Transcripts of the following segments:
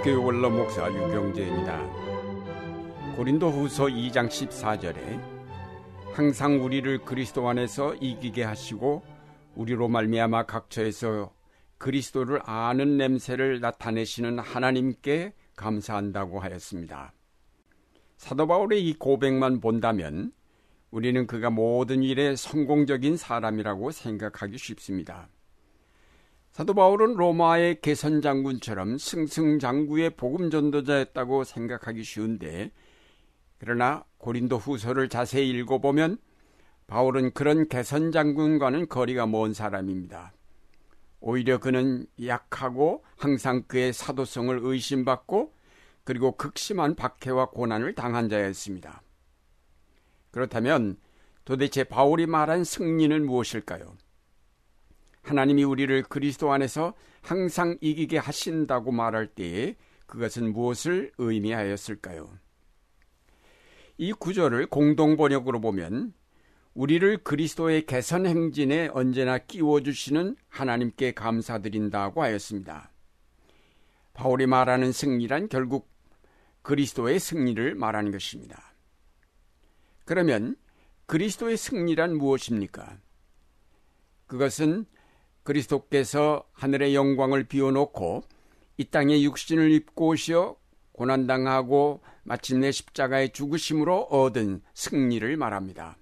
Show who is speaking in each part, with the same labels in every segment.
Speaker 1: 한국교회 원로 목사 유경재입니다. 고린도 후서 2장 14절에 항상 우리를 그리스도 안에서 이기게 하시고 우리로 말미암아 각처에서 그리스도를 아는 냄새를 나타내시는 하나님께 감사한다고 하였습니다. 사도 바울의 이 고백만 본다면 우리는 그가 모든 일에 성공적인 사람이라고 생각하기 쉽습니다. 사도 바울은 로마의 개선 장군처럼 승승장구의 복음 전도자였다고 생각하기 쉬운데 그러나 고린도 후서를 자세히 읽어보면 바울은 그런 개선 장군과는 거리가 먼 사람입니다. 오히려 그는 약하고 항상 그의 사도성을 의심받고 그리고 극심한 박해와 고난을 당한 자였습니다. 그렇다면 도대체 바울이 말한 승리는 무엇일까요? 하나님이 우리를 그리스도 안에서 항상 이기게 하신다고 말할 때에 그것은 무엇을 의미하였을까요? 이 구절을 공동 번역으로 보면 우리를 그리스도의 개선 행진에 언제나 끼워 주시는 하나님께 감사드린다고 하였습니다. 바울이 말하는 승리란 결국 그리스도의 승리를 말하는 것입니다. 그러면 그리스도의 승리란 무엇입니까? 그것은 그리스도께서 하늘의 영광을 비워놓고 이 땅에 육신을 입고 오시어 고난당하고 마침내 십자가의 죽으심으로 얻은 승리를 말합니다.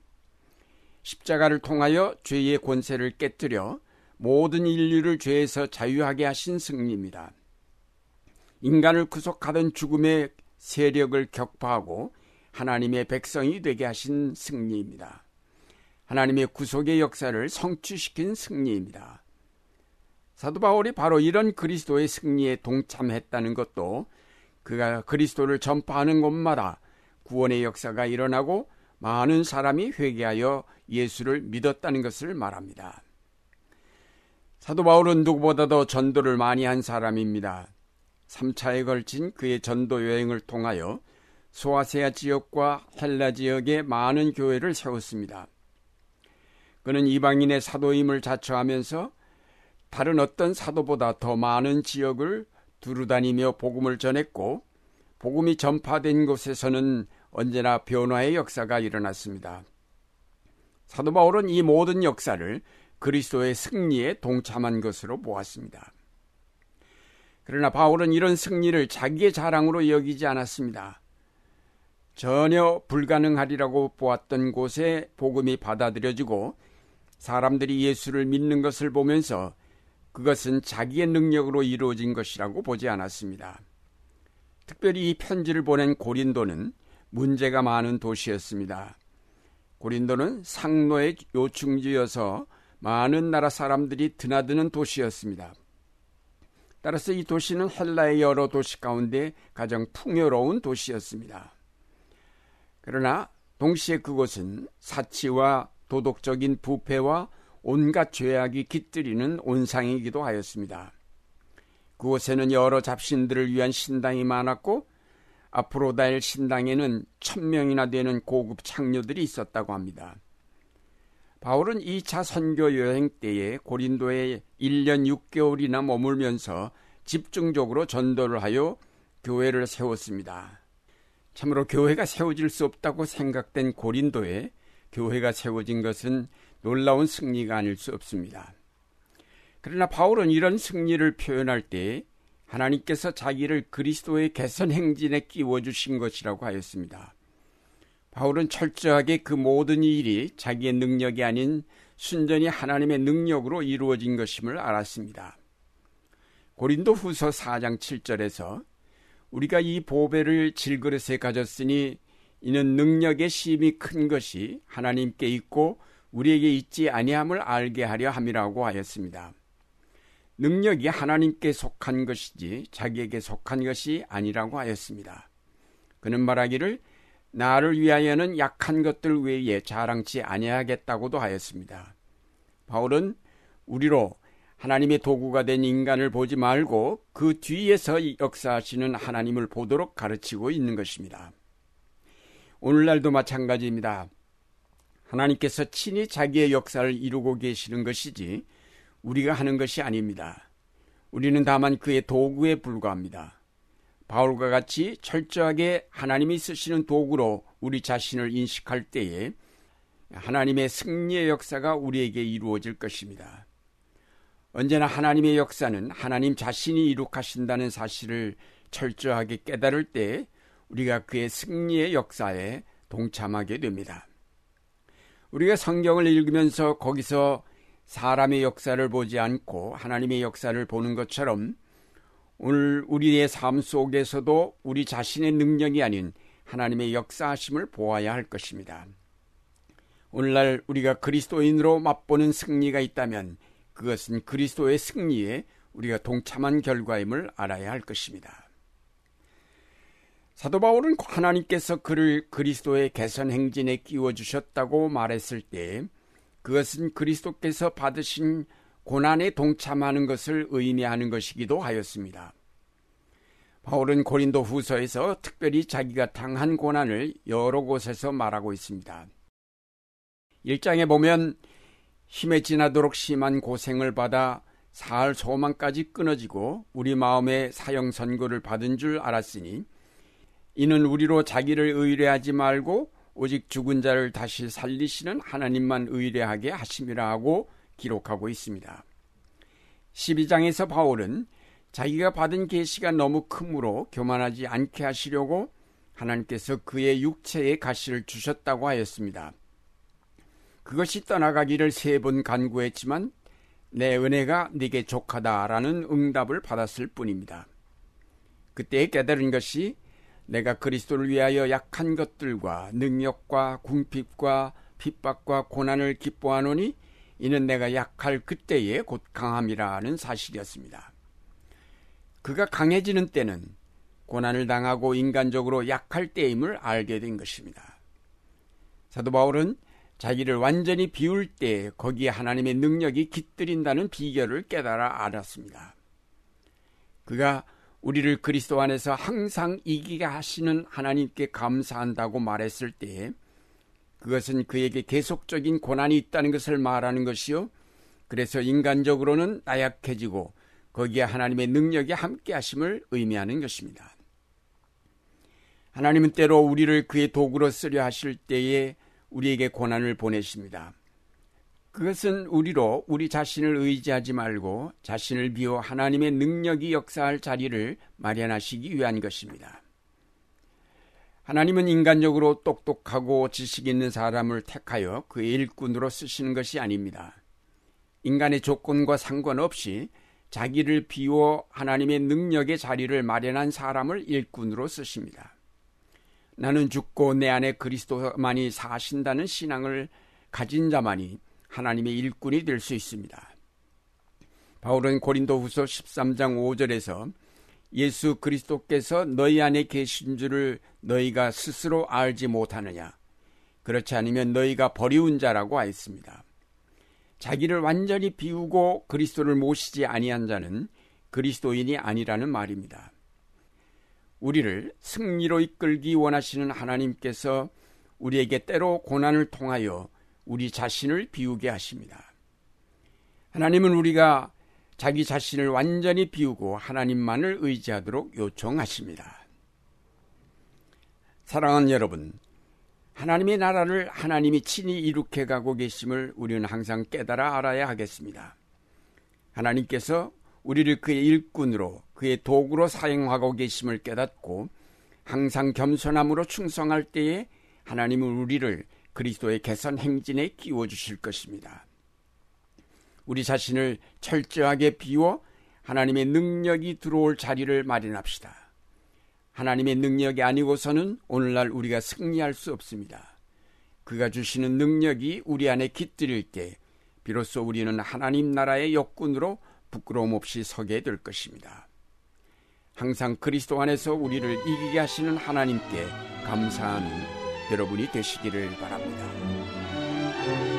Speaker 1: 십자가를 통하여 죄의 권세를 깨뜨려 모든 인류를 죄에서 자유하게 하신 승리입니다. 인간을 구속하던 죽음의 세력을 격파하고 하나님의 백성이 되게 하신 승리입니다. 하나님의 구속의 역사를 성취시킨 승리입니다. 사도 바울이 바로 이런 그리스도의 승리에 동참했다는 것도 그가 그리스도를 전파하는 곳마다 구원의 역사가 일어나고 많은 사람이 회개하여 예수를 믿었다는 것을 말합니다. 사도 바울은 누구보다도 전도를 많이 한 사람입니다. 3차에 걸친 그의 전도 여행을 통하여 소아세아 지역과 헬라 지역에 많은 교회를 세웠습니다. 그는 이방인의 사도임을 자처하면서 다른 어떤 사도보다 더 많은 지역을 두루다니며 복음을 전했고 복음이 전파된 곳에서는 언제나 변화의 역사가 일어났습니다. 사도 바울은 이 모든 역사를 그리스도의 승리에 동참한 것으로 보았습니다. 그러나 바울은 이런 승리를 자기의 자랑으로 여기지 않았습니다. 전혀 불가능하리라고 보았던 곳에 복음이 받아들여지고 사람들이 예수를 믿는 것을 보면서 그것은 자기의 능력으로 이루어진 것이라고 보지 않았습니다. 특별히 이 편지를 보낸 고린도는 문제가 많은 도시였습니다. 고린도는 상노의 요충지여서 많은 나라 사람들이 드나드는 도시였습니다. 따라서 이 도시는 헬라의 여러 도시 가운데 가장 풍요로운 도시였습니다. 그러나 동시에 그곳은 사치와 도덕적인 부패와 온갖 죄악이 깃들이는 온상이기도 하였습니다. 그곳에는 여러 잡신들을 위한 신당이 많았고 앞으로다일 신당에는 천명이나 되는 고급 창녀들이 있었다고 합니다. 바울은 2차 선교 여행 때에 고린도에 1년 6개월이나 머물면서 집중적으로 전도를 하여 교회를 세웠습니다. 참으로 교회가 세워질 수 없다고 생각된 고린도에 교회가 세워진 것은 놀라운 승리가 아닐 수 없습니다. 그러나 바울은 이런 승리를 표현할 때 하나님께서 자기를 그리스도의 개선 행진에 끼워 주신 것이라고 하였습니다. 바울은 철저하게 그 모든 일이 자기의 능력이 아닌 순전히 하나님의 능력으로 이루어진 것임을 알았습니다. 고린도 후서 4장 7절에서 우리가 이 보배를 질그릇에 가졌으니 이는 능력의 심이 큰 것이 하나님께 있고 우리에게 있지 아니함을 알게 하려 함이라고 하였습니다. 능력이 하나님께 속한 것이지 자기에게 속한 것이 아니라고 하였습니다. 그는 말하기를 나를 위하여는 약한 것들 외에 자랑치 아니하겠다고도 하였습니다. 바울은 우리로 하나님의 도구가 된 인간을 보지 말고 그 뒤에서 역사하시는 하나님을 보도록 가르치고 있는 것입니다. 오늘날도 마찬가지입니다. 하나님께서 친히 자기의 역사를 이루고 계시는 것이지 우리가 하는 것이 아닙니다. 우리는 다만 그의 도구에 불과합니다. 바울과 같이 철저하게 하나님이 쓰시는 도구로 우리 자신을 인식할 때에 하나님의 승리의 역사가 우리에게 이루어질 것입니다. 언제나 하나님의 역사는 하나님 자신이 이룩하신다는 사실을 철저하게 깨달을 때 우리가 그의 승리의 역사에 동참하게 됩니다. 우리가 성경을 읽으면서 거기서 사람의 역사를 보지 않고 하나님의 역사를 보는 것처럼 오늘 우리의 삶 속에서도 우리 자신의 능력이 아닌 하나님의 역사하심을 보아야 할 것입니다. 오늘날 우리가 그리스도인으로 맛보는 승리가 있다면 그것은 그리스도의 승리에 우리가 동참한 결과임을 알아야 할 것입니다. 사도 바울은 하나님께서 그를 그리스도의 개선 행진에 끼워 주셨다고 말했을 때 그것은 그리스도께서 받으신 고난에 동참하는 것을 의미하는 것이기도 하였습니다. 바울은 고린도 후서에서 특별히 자기가 당한 고난을 여러 곳에서 말하고 있습니다. 1장에 보면 힘에 지나도록 심한 고생을 받아 사할 소망까지 끊어지고 우리 마음에 사형 선고를 받은 줄 알았으니 이는 우리로 자기를 의뢰하지 말고 오직 죽은 자를 다시 살리시는 하나님만 의뢰하게 하심이라 하고 기록하고 있습니다. 12장에서 바울은 자기가 받은 계시가 너무 크므로 교만하지 않게 하시려고 하나님께서 그의 육체에 가시를 주셨다고 하였습니다. 그것이 떠나가기를 세 번 간구했지만 내 은혜가 네게 족하다라는 응답을 받았을 뿐입니다. 그때 깨달은 것이 내가 그리스도를 위하여 약한 것들과 능력과 궁핍과 핍박과 고난을 기뻐하노니 이는 내가 약할 그때에 곧 강함이라는 사실이었습니다. 그가 강해지는 때는 고난을 당하고 인간적으로 약할 때임을 알게 된 것입니다. 사도 바울은 자기를 완전히 비울 때 거기에 하나님의 능력이 깃들인다는 비결을 깨달아 알았습니다. 그가 우리를 그리스도 안에서 항상 이기게 하시는 하나님께 감사한다고 말했을 때 그것은 그에게 계속적인 고난이 있다는 것을 말하는 것이요. 그래서 인간적으로는 나약해지고 거기에 하나님의 능력이 함께 하심을 의미하는 것입니다. 하나님은 때로 우리를 그의 도구로 쓰려 하실 때에 우리에게 고난을 보내십니다. 그것은 우리로 우리 자신을 의지하지 말고 자신을 비워 하나님의 능력이 역사할 자리를 마련하시기 위한 것입니다. 하나님은 인간적으로 똑똑하고 지식 있는 사람을 택하여 그의 일꾼으로 쓰시는 것이 아닙니다. 인간의 조건과 상관없이 자기를 비워 하나님의 능력의 자리를 마련한 사람을 일꾼으로 쓰십니다. 나는 죽고 내 안에 그리스도만이 사신다는 신앙을 가진 자만이 하나님의 일꾼이 될 수 있습니다. 바울은 고린도 후서 13장 5절에서 예수 그리스도께서 너희 안에 계신 줄을 너희가 스스로 알지 못하느냐. 그렇지 않으면 너희가 버리운 자라고 하였습니다. 자기를 완전히 비우고 그리스도를 모시지 아니한 자는 그리스도인이 아니라는 말입니다. 우리를 승리로 이끌기 원하시는 하나님께서 우리에게 때로 고난을 통하여 우리 자신을 비우게 하십니다. 하나님은 우리가 자기 자신을 완전히 비우고 하나님만을 의지하도록 요청하십니다. 사랑하는 여러분, 하나님의 나라를 하나님이 친히 이룩해 가고 계심을 우리는 항상 깨달아 알아야 하겠습니다. 하나님께서 우리를 그의 일꾼으로 그의 도구로 사용하고 계심을 깨닫고 항상 겸손함으로 충성할 때에 하나님은 우리를 그리스도의 개선 행진에 끼워 주실 것입니다. 우리 자신을 철저하게 비워 하나님의 능력이 들어올 자리를 마련합시다. 하나님의 능력이 아니고서는 오늘날 우리가 승리할 수 없습니다. 그가 주시는 능력이 우리 안에 깃들일 때 비로소 우리는 하나님 나라의 역군으로 부끄러움 없이 서게 될 것입니다. 항상 그리스도 안에서 우리를 이기게 하시는 하나님께 감사하는 여러분이 되시기를 바랍니다.